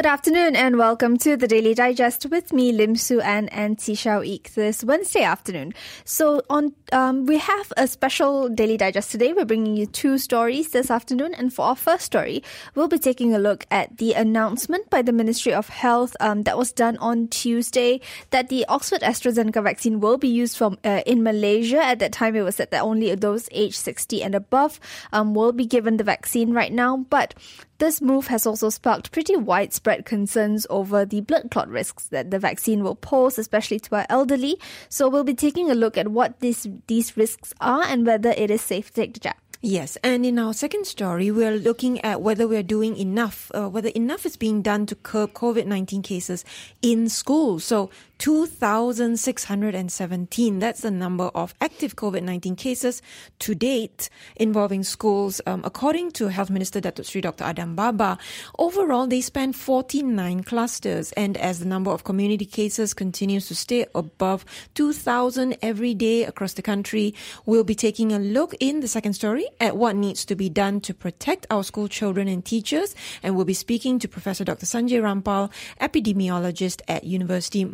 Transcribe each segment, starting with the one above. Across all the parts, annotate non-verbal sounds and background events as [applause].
Good afternoon and welcome to the Daily Digest with me, Lim Su An and Tee Shiao Eek this Wednesday afternoon. So on, um, we have a special Daily Digest today. We're bringing you two stories this afternoon, and for our first story, we'll be taking a look at the announcement by the Ministry of Health um, that was done on Tuesday that the Oxford AstraZeneca vaccine will be used from uh, in Malaysia. At that time, it was said that only those aged 60 and above um, will be given the vaccine right now, but this move has also sparked pretty widespread concerns over the blood clot risks that the vaccine will pose, especially to our elderly. So we'll be taking a look at what these these risks are and whether it is safe to take the jab. Yes, and in our second story, we're looking at whether we're doing enough, uh, whether enough is being done to curb COVID 19 cases in schools. So, 2,617. That's the number of active COVID 19 cases to date involving schools, um, according to Health Minister Datuk Sri Dr. Adham Baba. Overall, they span 49 clusters, and as the number of community cases continues to stay above 2,000 every day across the country, we'll be taking a look in the second story at what needs to be done to protect our school children and teachers, and we'll be speaking to Professor Dr. Sanjay Rampal, epidemiologist at University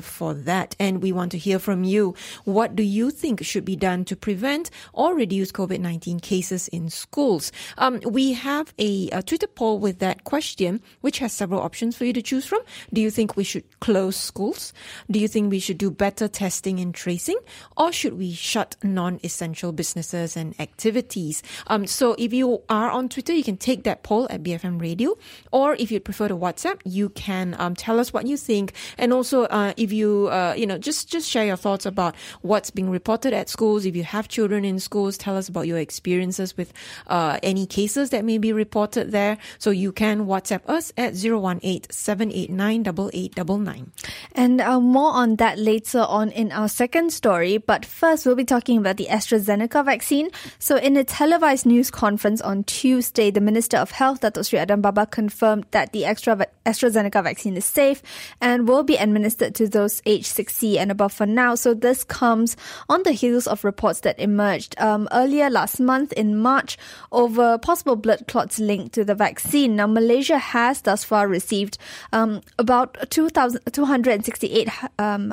For that. And we want to hear from you. What do you think should be done to prevent or reduce COVID 19 cases in schools? Um, we have a, a Twitter poll with that question, which has several options for you to choose from. Do you think we should close schools? Do you think we should do better testing and tracing? Or should we shut non essential businesses and activities? Um, so if you are on Twitter, you can take that poll at BFM Radio. Or if you prefer to WhatsApp, you can um, tell us what you think. And also, uh, if you, uh, you know, just, just share your thoughts about what's being reported at schools. If you have children in schools, tell us about your experiences with uh, any cases that may be reported there. So you can WhatsApp us at 018 789 8899. And uh, more on that later on in our second story. But first, we'll be talking about the AstraZeneca vaccine. So, in a televised news conference on Tuesday, the Minister of Health, Dato Sri Adham Baba, confirmed that the extra AstraZeneca vaccine is safe and will be administered to those aged 60 and above for now. So, this comes on the heels of reports that emerged um, earlier last month in March over possible blood clots linked to the vaccine. Now, Malaysia has thus far received um, about 2,000 268 um,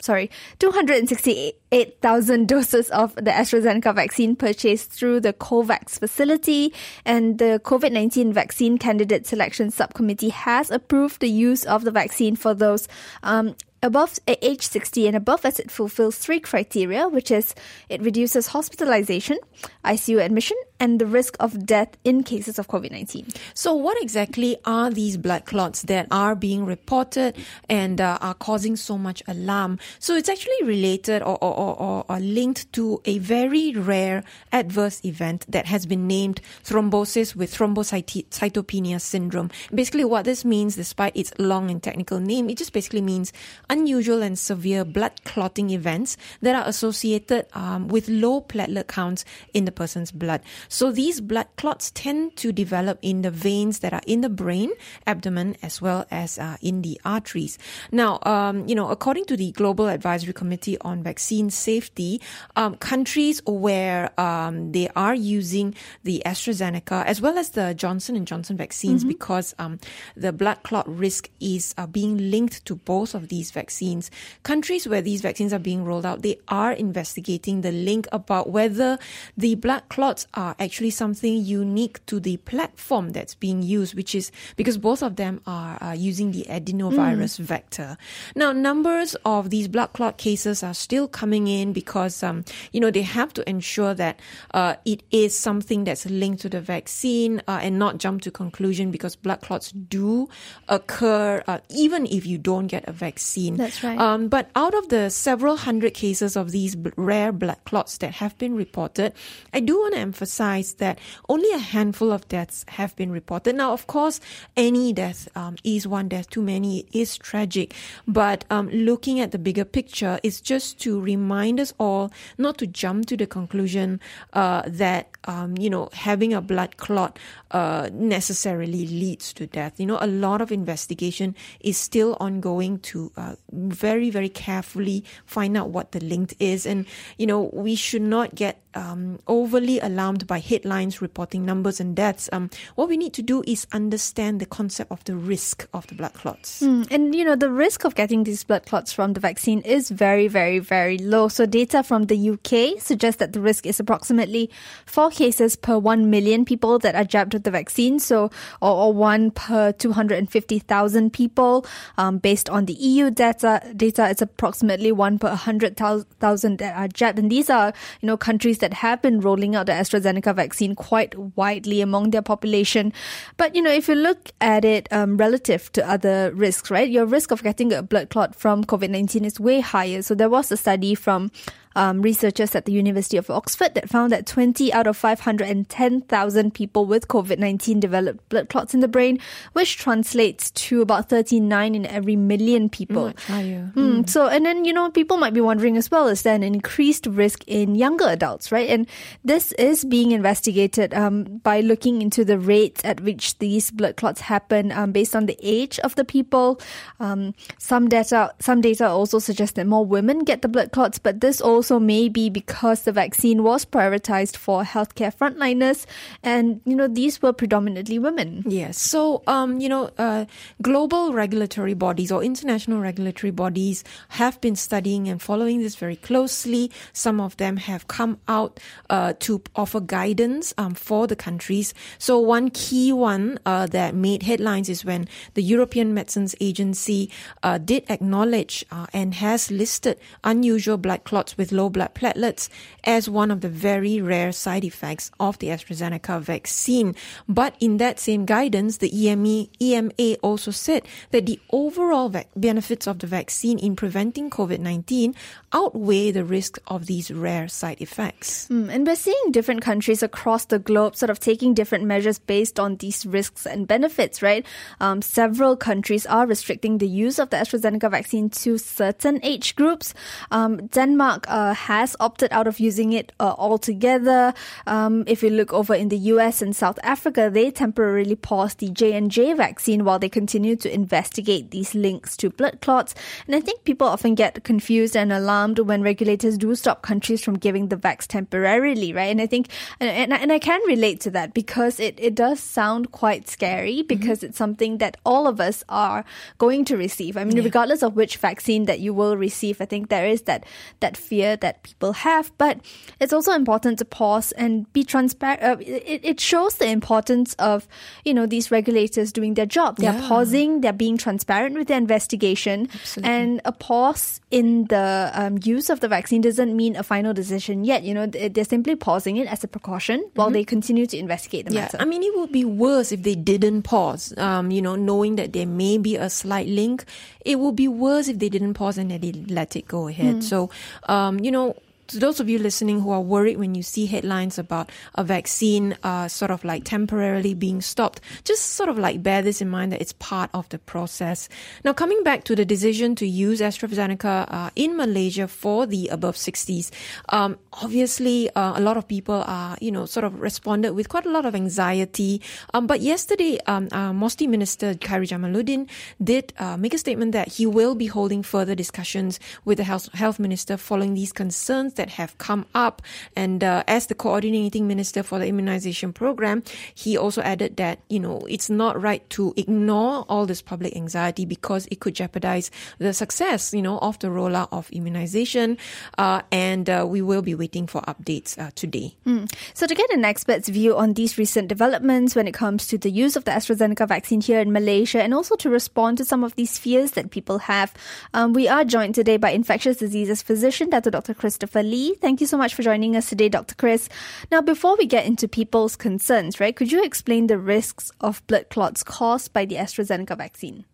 sorry, 268,000 [laughs] doses of the AstraZeneca vaccine purchased through the COVAX facility. And the COVID 19 Vaccine Candidate Selection Subcommittee has approved the use of the vaccine for those um, above age 60 and above as it fulfills three criteria, which is it reduces hospitalization, ICU admission, and the risk of death in cases of COVID 19. So, what exactly are these blood clots that are being reported and uh, are causing so much alarm? So, it's actually related or, or, or, or linked to a very rare adverse event that has been named thrombosis with thrombocytopenia syndrome. Basically, what this means, despite its long and technical name, it just basically means unusual and severe blood clotting events that are associated um, with low platelet counts in the person's blood. So these blood clots tend to develop in the veins that are in the brain, abdomen, as well as uh, in the arteries. Now, um, you know, according to the Global Advisory Committee on Vaccine Safety, um, countries where um, they are using the AstraZeneca as well as the Johnson and Johnson vaccines, mm-hmm. because um, the blood clot risk is uh, being linked to both of these vaccines. Countries where these vaccines are being rolled out, they are investigating the link about whether the blood clots are actually something unique to the platform that's being used, which is because both of them are uh, using the adenovirus mm. vector. Now, numbers of these blood clot cases are still coming in because, um, you know, they have to ensure that uh, it is something that's linked to the vaccine uh, and not jump to conclusion because blood clots do occur uh, even if you don't get a vaccine. That's right. Um, but out of the several hundred cases of these b- rare blood clots that have been reported, I do want to emphasize emphasize that only a handful of deaths have been reported. Now, of course, any death um, is one death too many. It is tragic. But um, looking at the bigger picture is just to remind us all not to jump to the conclusion uh, that, um, you know, having a blood clot uh, necessarily leads to death. You know, a lot of investigation is still ongoing to uh, very, very carefully find out what the link is. And, you know, we should not get um, overly alarmed by headlines reporting numbers and deaths. Um, what we need to do is understand the concept of the risk of the blood clots. Mm, and, you know, the risk of getting these blood clots from the vaccine is very, very, very low. So, data from the UK suggests that the risk is approximately four cases per 1 million people that are jabbed with the vaccine. So, or, or one per 250,000 people. Um, based on the EU data, data, it's approximately one per 100,000 that are jabbed. And these are, you know, countries that have been rolling out the AstraZeneca vaccine quite widely among their population. But, you know, if you look at it um, relative to other risks, right, your risk of getting a blood clot from COVID 19 is way higher. So there was a study from um, researchers at the University of Oxford that found that 20 out of 510,000 people with COVID 19 developed blood clots in the brain, which translates to about 39 in every million people. Mm, mm. So, and then, you know, people might be wondering as well, is there an increased risk in younger adults, right? And this is being investigated um, by looking into the rates at which these blood clots happen um, based on the age of the people. Um, some data, some data also suggest that more women get the blood clots, but this also also may be because the vaccine was prioritized for healthcare frontliners, and you know these were predominantly women. Yes. So, um, you know, uh, global regulatory bodies or international regulatory bodies have been studying and following this very closely. Some of them have come out uh, to offer guidance um, for the countries. So, one key one uh, that made headlines is when the European Medicines Agency uh, did acknowledge uh, and has listed unusual blood clots with low blood platelets as one of the very rare side effects of the AstraZeneca vaccine. But in that same guidance, the EME, EMA also said that the overall va- benefits of the vaccine in preventing COVID-19 outweigh the risk of these rare side effects. Mm, and we're seeing different countries across the globe sort of taking different measures based on these risks and benefits, right? Um, several countries are restricting the use of the AstraZeneca vaccine to certain age groups. Um, Denmark uh, has opted out of using it uh, altogether. Um, if you look over in the US and South Africa, they temporarily paused the J and J vaccine while they continue to investigate these links to blood clots. And I think people often get confused and alarmed when regulators do stop countries from giving the vax temporarily, right? And I think, and, and, and I can relate to that because it, it does sound quite scary because mm-hmm. it's something that all of us are going to receive. I mean, yeah. regardless of which vaccine that you will receive, I think there is that, that fear that people have, but it's also important to pause and be transparent. Uh, it, it shows the importance of, you know, these regulators doing their job. They're yeah. pausing, they're being transparent with their investigation. Absolutely. And a pause in the um, use of the vaccine doesn't mean a final decision yet. You know, they're simply pausing it as a precaution mm-hmm. while they continue to investigate the yeah. matter. I mean, it would be worse if they didn't pause, um, you know, knowing that there may be a slight link. It would be worse if they didn't pause and they let it go ahead. Mm. So, um, you know, to those of you listening who are worried when you see headlines about a vaccine uh, sort of like temporarily being stopped, just sort of like bear this in mind that it's part of the process. Now, coming back to the decision to use AstraZeneca uh, in Malaysia for the above 60s, um, obviously uh, a lot of people are, you know, sort of responded with quite a lot of anxiety. Um, but yesterday, um, uh, MOSTI Minister Khairy Jamaluddin did uh, make a statement that he will be holding further discussions with the health, health minister following these concerns that have come up. And uh, as the coordinating minister for the immunization program, he also added that, you know, it's not right to ignore all this public anxiety because it could jeopardize the success, you know, of the rollout of immunization. Uh, and uh, we will be waiting for updates uh, today. Mm. So to get an expert's view on these recent developments when it comes to the use of the AstraZeneca vaccine here in Malaysia and also to respond to some of these fears that people have, um, we are joined today by infectious diseases physician, Dr. Christopher Lee. Thank you so much for joining us today, Dr. Chris. Now, before we get into people's concerns, right, could you explain the risks of blood clots caused by the AstraZeneca vaccine?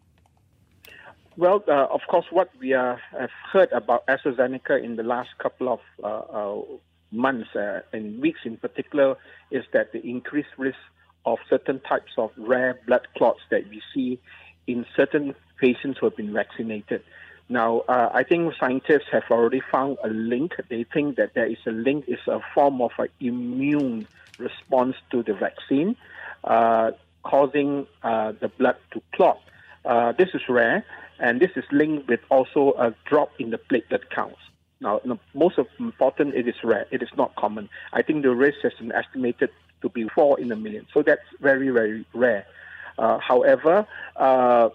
Well, uh, of course, what we uh, have heard about AstraZeneca in the last couple of uh, uh months uh, and weeks in particular is that the increased risk of certain types of rare blood clots that we see in certain patients who have been vaccinated. Now, uh, I think scientists have already found a link. They think that there is a link, is a form of an immune response to the vaccine, uh, causing uh, the blood to clot. Uh, this is rare, and this is linked with also a drop in the platelet counts. Now, most important, it is rare. It is not common. I think the risk has been estimated to be four in a million. So that's very, very rare. Uh, however, uh,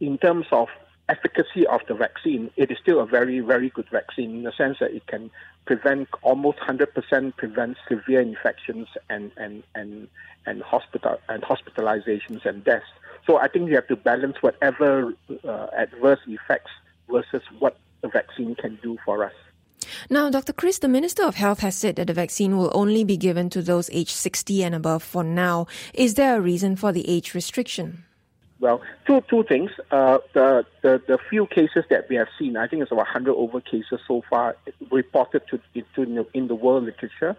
in terms of efficacy of the vaccine, it is still a very, very good vaccine in the sense that it can prevent almost 100% prevent severe infections and and and and hospital and hospitalizations and deaths. So I think you have to balance whatever uh, adverse effects versus what the vaccine can do for us. Now, Dr. Chris, the Minister of Health has said that the vaccine will only be given to those aged 60 and above for now. Is there a reason for the age restriction? Well, two two things. Uh, the, the the few cases that we have seen, I think it's about 100 over cases so far reported to the, in the world literature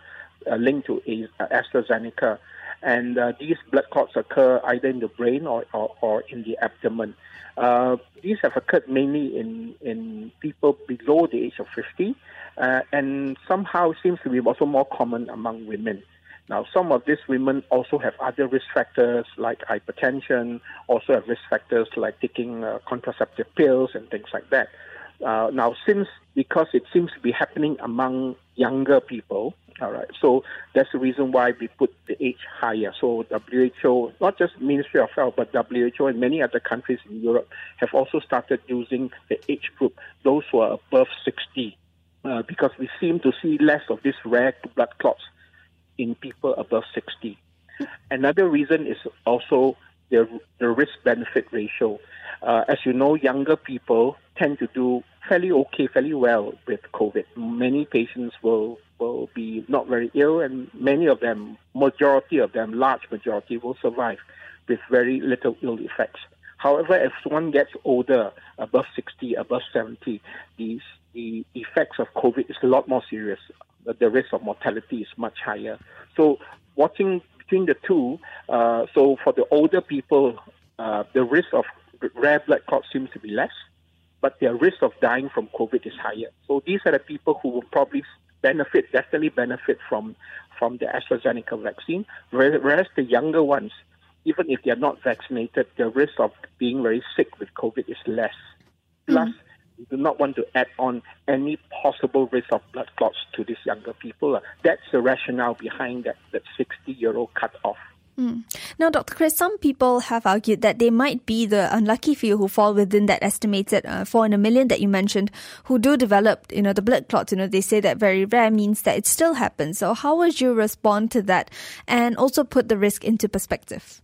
uh, linked to uh, AstraZeneca, and uh, these blood clots occur either in the brain or or, or in the abdomen. Uh, these have occurred mainly in in people below the age of 50, uh, and somehow seems to be also more common among women. Now, some of these women also have other risk factors like hypertension, also have risk factors like taking uh, contraceptive pills and things like that. Uh, now, since because it seems to be happening among younger people, all right, so that's the reason why we put the age higher. So WHO, not just Ministry of Health, but WHO and many other countries in Europe have also started using the age group, those who are above 60, uh, because we seem to see less of these rare blood clots in people above 60. Another reason is also the, the risk benefit ratio. Uh, as you know, younger people tend to do fairly okay, fairly well with COVID. Many patients will will be not very ill, and many of them, majority of them, large majority, will survive with very little ill effects. However, as one gets older, above 60, above 70, these, the effects of COVID is a lot more serious the risk of mortality is much higher. So watching between the two, uh, so for the older people, uh, the risk of rare blood clots seems to be less, but their risk of dying from COVID is higher. So these are the people who will probably benefit, definitely benefit from from the AstraZeneca vaccine, whereas the younger ones, even if they are not vaccinated, the risk of being very sick with COVID is less. Plus, mm-hmm we do not want to add on any possible risk of blood clots to these younger people. That's the rationale behind that, that 60 year old cutoff. Mm. Now, Dr. Chris, some people have argued that they might be the unlucky few who fall within that estimated uh, four in a million that you mentioned, who do develop, you know, the blood clots. You know, they say that very rare means that it still happens. So, how would you respond to that, and also put the risk into perspective?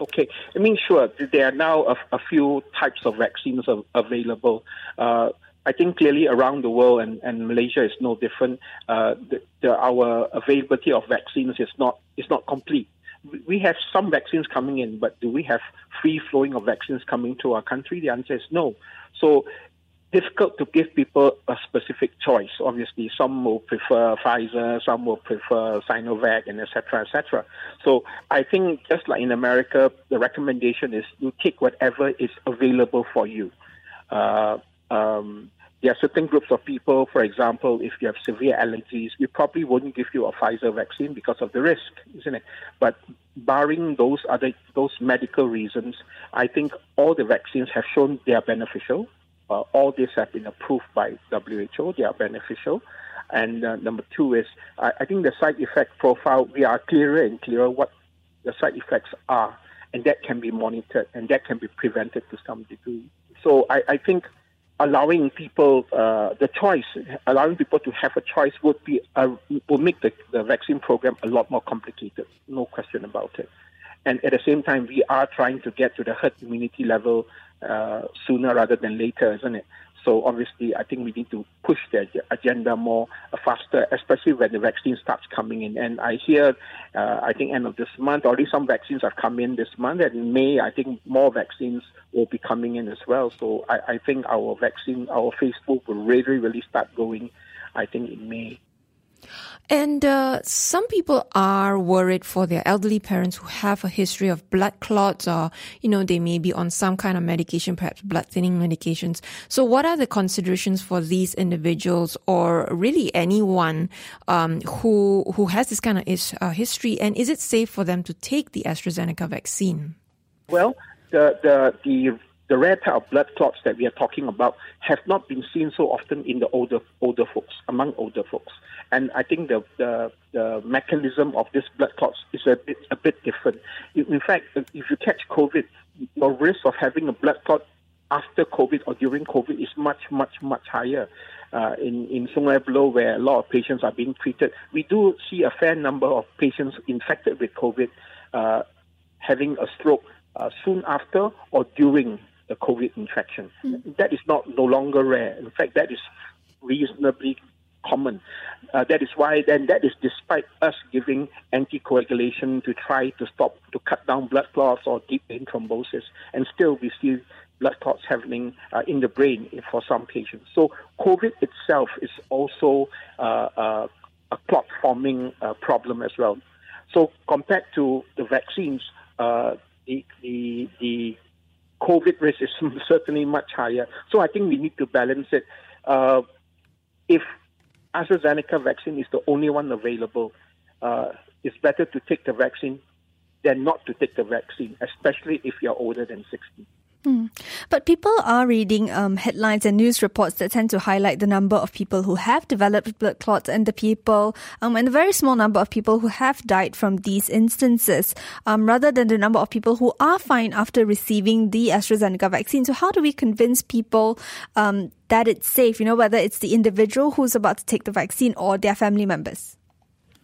Okay, I mean, sure, there are now a, a few types of vaccines av- available. Uh, I think clearly around the world, and, and Malaysia is no different. Uh, the, the, our availability of vaccines is not is not complete. We have some vaccines coming in, but do we have free flowing of vaccines coming to our country? The answer is no. So difficult to give people a specific choice. Obviously, some will prefer Pfizer, some will prefer Sinovac, and etc. etc. So I think just like in America, the recommendation is you take whatever is available for you. Uh, um, there are certain groups of people, for example, if you have severe allergies, we probably wouldn't give you a Pfizer vaccine because of the risk, isn't it? But barring those other those medical reasons, I think all the vaccines have shown they are beneficial. Uh, all these have been approved by WHO. They are beneficial. And uh, number two is, I, I, think the side effect profile, we are clearer and clearer what the side effects are, and that can be monitored and that can be prevented to some degree. So I, I think allowing people uh, the choice, allowing people to have a choice would be uh, will make the, the vaccine program a lot more complicated. No question about it. And at the same time, we are trying to get to the herd immunity level uh, sooner rather than later, isn't it? So obviously, I think we need to push the agenda more uh, faster, especially when the vaccine starts coming in. And I hear, uh, I think end of this month, already some vaccines have come in this month, and in May, I think more vaccines will be coming in as well. So I, I think our vaccine, our four will really, really start going, I think, in May. And uh, some people are worried for their elderly parents who have a history of blood clots or, you know, they may be on some kind of medication, perhaps blood thinning medications. So what are the considerations for these individuals or really anyone um, who, who has this kind of is, uh, history? And is it safe for them to take the AstraZeneca vaccine? Well, the, the, the the rare type of blood clots that we are talking about have not been seen so often in the older older folks among older folks. And I think the, the, the mechanism of this blood clots is a bit a bit different. In fact, if you catch COVID, your risk of having a blood clot after COVID or during COVID is much much much higher. Uh, in in Sungai Buloh, where a lot of patients are being treated, we do see a fair number of patients infected with COVID uh, having a stroke uh, soon after or during the COVID infection. Mm. That is not no longer rare. In fact, that is reasonably common. Uh, that is why then that is despite us giving anticoagulation to try to stop to cut down blood clots or deep vein thrombosis, and still we see blood clots happening uh, in the brain for some patients. So COVID itself is also uh, uh a clot forming uh, problem as well. So compared to the vaccines, uh, the, the the COVID risk is [laughs] certainly much higher. So I think we need to balance it. Uh, if AstraZeneca vaccine is the only one available, uh, it's better to take the vaccine than not to take the vaccine, especially if you're older than 60. Mm. But people are reading um, headlines and news reports that tend to highlight the number of people who have developed blood clots and the people, um, and a very small number of people who have died from these instances, um, rather than the number of people who are fine after receiving the AstraZeneca vaccine. So, how do we convince people um, that it's safe? You know, whether it's the individual who's about to take the vaccine or their family members.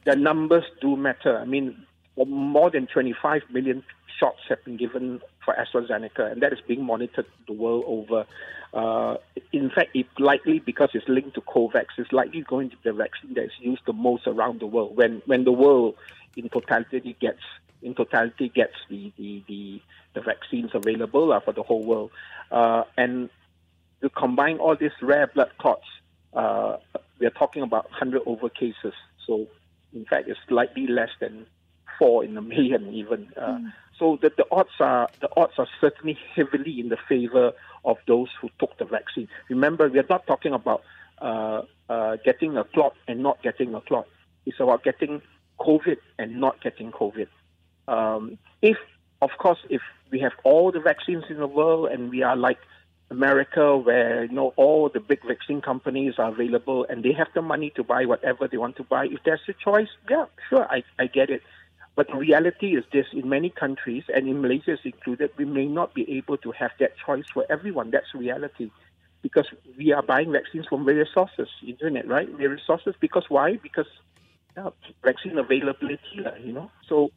The numbers do matter. I mean, more than 25 million shots have been given for AstraZeneca, and that is being monitored the world over. Uh, in fact, it likely because it's linked to COVAX, it's likely going to be the vaccine that is used the most around the world. When when the world in totality gets in totality gets the the, the, the vaccines available uh, for the whole world, uh, and to combine all these rare blood clots, uh, we are talking about 100 over cases. So, in fact, it's slightly less than four in a [laughs] million even. Mm. So the, the odds are the odds are certainly heavily in the favor of those who took the vaccine. Remember, we are not talking about uh, uh, getting a clot and not getting a clot. It's about getting COVID and not getting COVID. Um, if, of course, if we have all the vaccines in the world and we are like America, where you know all the big vaccine companies are available and they have the money to buy whatever they want to buy. If there's a choice, yeah, sure, I, I get it. But the reality is this in many countries, and in Malaysia is included, we may not be able to have that choice for everyone. That's reality. Because we are buying vaccines from various sources, internet, right? Various sources. Because why? Because yeah, vaccine availability, you know. So,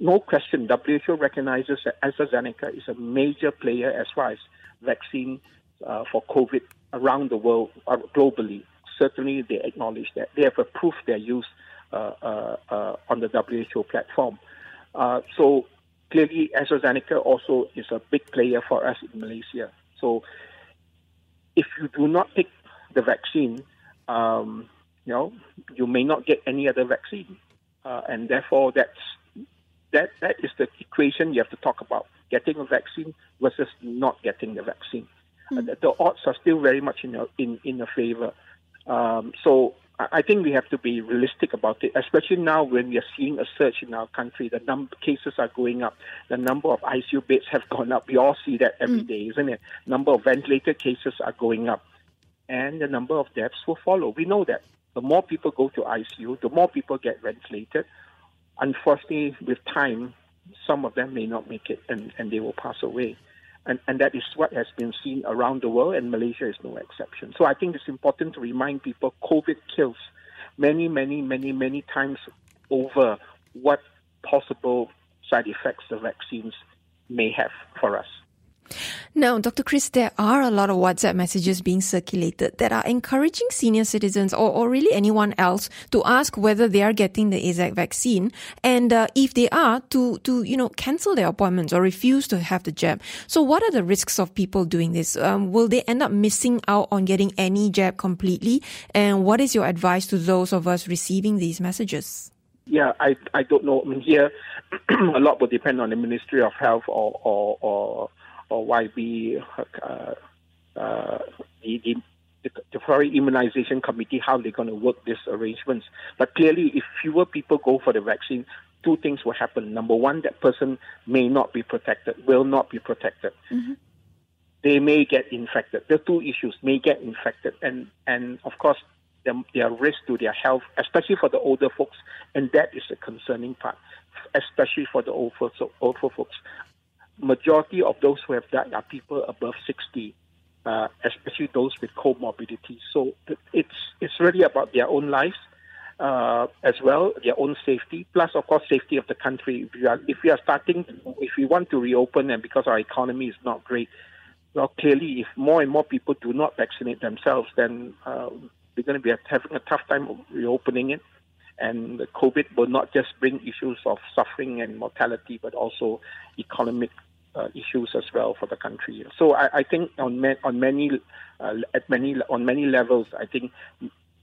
no question, WHO recognizes that AstraZeneca is a major player as far as vaccine uh, for COVID around the world, uh, globally. Certainly, they acknowledge that. They have approved their use uh, uh, uh, on the WHO platform. so clearly, AstraZeneca also is a big player for us in Malaysia. So if you do not take the vaccine, um, you know, you may not get any other vaccine, uh, and therefore that's that that is the equation you have to talk about: getting a vaccine versus not getting the vaccine. Mm. Uh, the, the, odds are still very much in your, in in the favor. Um, so I think we have to be realistic about it, especially now when we are seeing a surge in our country. The number cases are going up. The number of ICU beds have gone up. We all see that every mm. day, isn't it? Number of ventilated cases are going up, and the number of deaths will follow. We know that. The more people go to ICU, the more people get ventilated. Unfortunately, with time, some of them may not make it, and, and they will pass away. And, and that is what has been seen around the world, and Malaysia is no exception. So I think it's important to remind people COVID kills many, many, many, many times over what possible side effects the vaccines may have for us. Now, Dr. Chris, there are a lot of WhatsApp messages being circulated that are encouraging senior citizens or, or really anyone else to ask whether they are getting the AZAC vaccine and uh, if they are to, to, you know, cancel their appointments or refuse to have the jab. So what are the risks of people doing this? Um, will they end up missing out on getting any jab completely? And what is your advice to those of us receiving these messages? Yeah, I I don't know. I mean, here [clears throat] a lot will depend on the Ministry of Health or or or, or YB, uh, uh, the, the the Foreign Immunization Committee, how they're going to work these arrangements. But clearly, if fewer people go for the vaccine, two things will happen. Number one, that person may not be protected, will not be protected. Mm-hmm. They may get infected. The two issues: may get infected, and and of course, their risk to their health, especially for the older folks, and that is the concerning part, especially for the older, folks. Old folks. Majority of those who have died are people above 60, uh, especially those with comorbidity. So it's it's really about their own lives uh, as well, their own safety, plus of course safety of the country. If we are if we are starting, if we want to reopen, and because our economy is not great, well, clearly, if more and more people do not vaccinate themselves, then uh, we're going to be having a tough time reopening it. And the COVID will not just bring issues of suffering and mortality, but also economic uh, issues as well for the country. So I, I think on ma- on many uh, at many on many levels, I think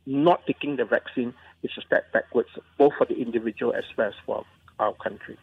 not taking the vaccine is a step backwards, both for the individual as well as for our country.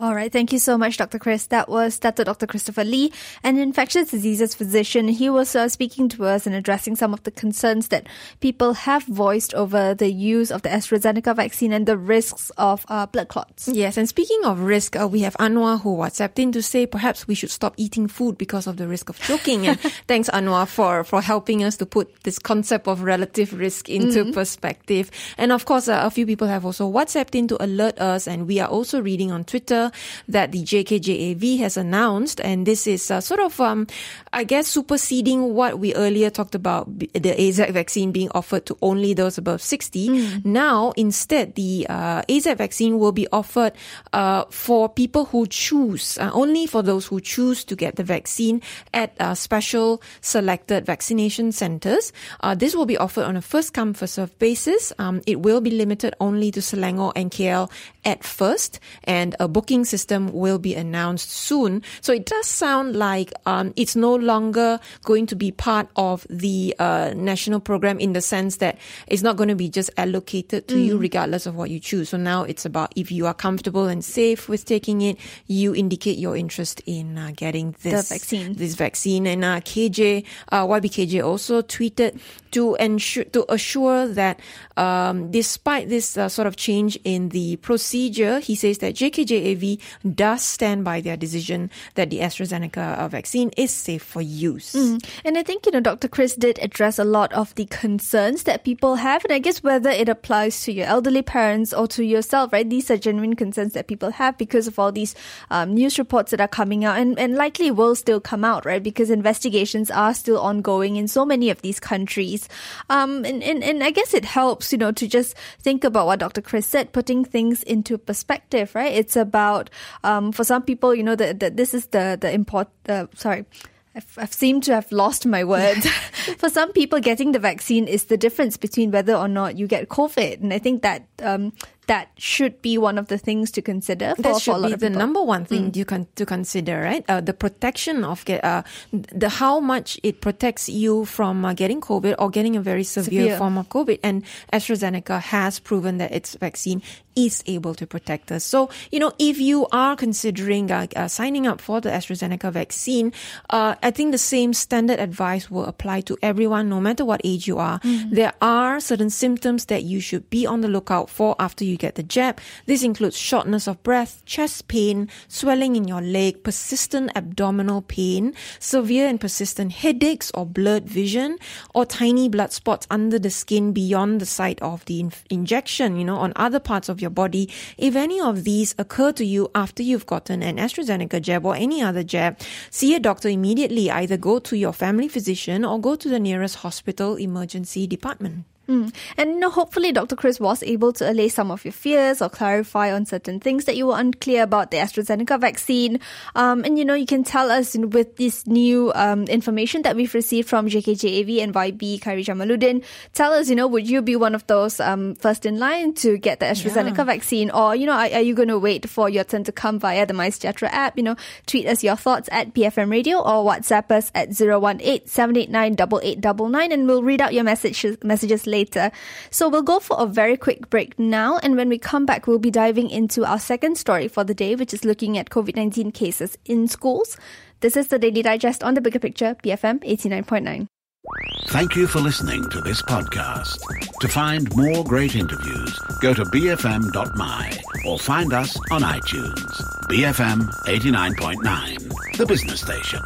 All right. Thank you so much, Dr. Chris. That was Dr. Dr. Christopher Lee, an infectious diseases physician. He was uh, speaking to us and addressing some of the concerns that people have voiced over the use of the AstraZeneca vaccine and the risks of uh, blood clots. Yes. And speaking of risk, uh, we have Anwar who WhatsApped in to say perhaps we should stop eating food because of the risk of choking. And [laughs] thanks, Anwar, for, for helping us to put this concept of relative risk into mm-hmm. perspective. And of course, uh, a few people have also WhatsApped in to alert us. And we are also reading on Twitter that the JKJAV has announced, and this is uh, sort of, um, I guess, superseding what we earlier talked about the AZAC vaccine being offered to only those above 60. Mm. Now, instead, the uh, AZAC vaccine will be offered uh, for people who choose, uh, only for those who choose to get the vaccine at uh, special selected vaccination centers. Uh, this will be offered on a first come, first served basis. Um, it will be limited only to Selangor and KL at first, and a booking booking system will be announced soon. So it does sound like um, it's no longer going to be part of the uh, national program in the sense that it's not going to be just allocated to mm. you regardless of what you choose. So now it's about if you are comfortable and safe with taking it, you indicate your interest in uh, getting this the vaccine. This vaccine and uh, KJ uh, YBKJ also tweeted to ensure to assure that um, despite this uh, sort of change in the procedure, he says that JKJAV does stand by their decision that the AstraZeneca uh, vaccine is safe for use. Mm. And I think, you know, Dr. Chris did address a lot of the concerns that people have. And I guess whether it applies to your elderly parents or to yourself, right? These are genuine concerns that people have because of all these um, news reports that are coming out and, and likely will still come out, right? Because investigations are still ongoing in so many of these countries. Um, and, and, and I guess it helps, you know, to just think about what Dr. Chris said, putting things into perspective, right? It's about about um, for some people, you know, that this is the the import. Uh, sorry. I've, I've seemed to have lost my words. [laughs] [laughs] for some people, getting the vaccine is the difference between whether or not you get COVID, and I think that um, that should be one of the things to consider. For, that should be the number one thing mm. you can to consider, right? Uh, the protection of get, uh, the how much it protects you from uh, getting COVID or getting a very severe, severe, form of COVID. And AstraZeneca has proven that its vaccine is able to protect us. So, you know, if you are considering uh, uh, signing up for the AstraZeneca vaccine, uh, I think the same standard advice will apply to everyone, no matter what age you are. Mm. There are certain symptoms that you should be on the lookout for after you you get the jab. This includes shortness of breath, chest pain, swelling in your leg, persistent abdominal pain, severe and persistent headaches or blurred vision, or tiny blood spots under the skin beyond the site of the in- injection, you know, on other parts of your body. If any of these occur to you after you've gotten an AstraZeneca jab or any other jab, see a doctor immediately. Either go to your family physician or go to the nearest hospital emergency department. Mm. And you know, hopefully, Dr. Chris was able to allay some of your fears or clarify on certain things that you were unclear about the AstraZeneca vaccine. Um, and you know, you can tell us with this new um, information that we've received from JKJAV and YB Khairy Jamaluddin. Tell us, you know, would you be one of those um, first in line to get the AstraZeneca yeah. vaccine, or you know, are, are you going to wait for your turn to come via the MySejahtera app? You know, tweet us your thoughts at BFM Radio or WhatsApp us at 018 789 and we'll read out your messages messages later. So we'll go for a very quick break now. And when we come back, we'll be diving into our second story for the day, which is looking at COVID 19 cases in schools. This is the Daily Digest on the bigger picture, BFM 89.9. Thank you for listening to this podcast. To find more great interviews, go to bfm.my or find us on iTunes. BFM 89.9, the business station.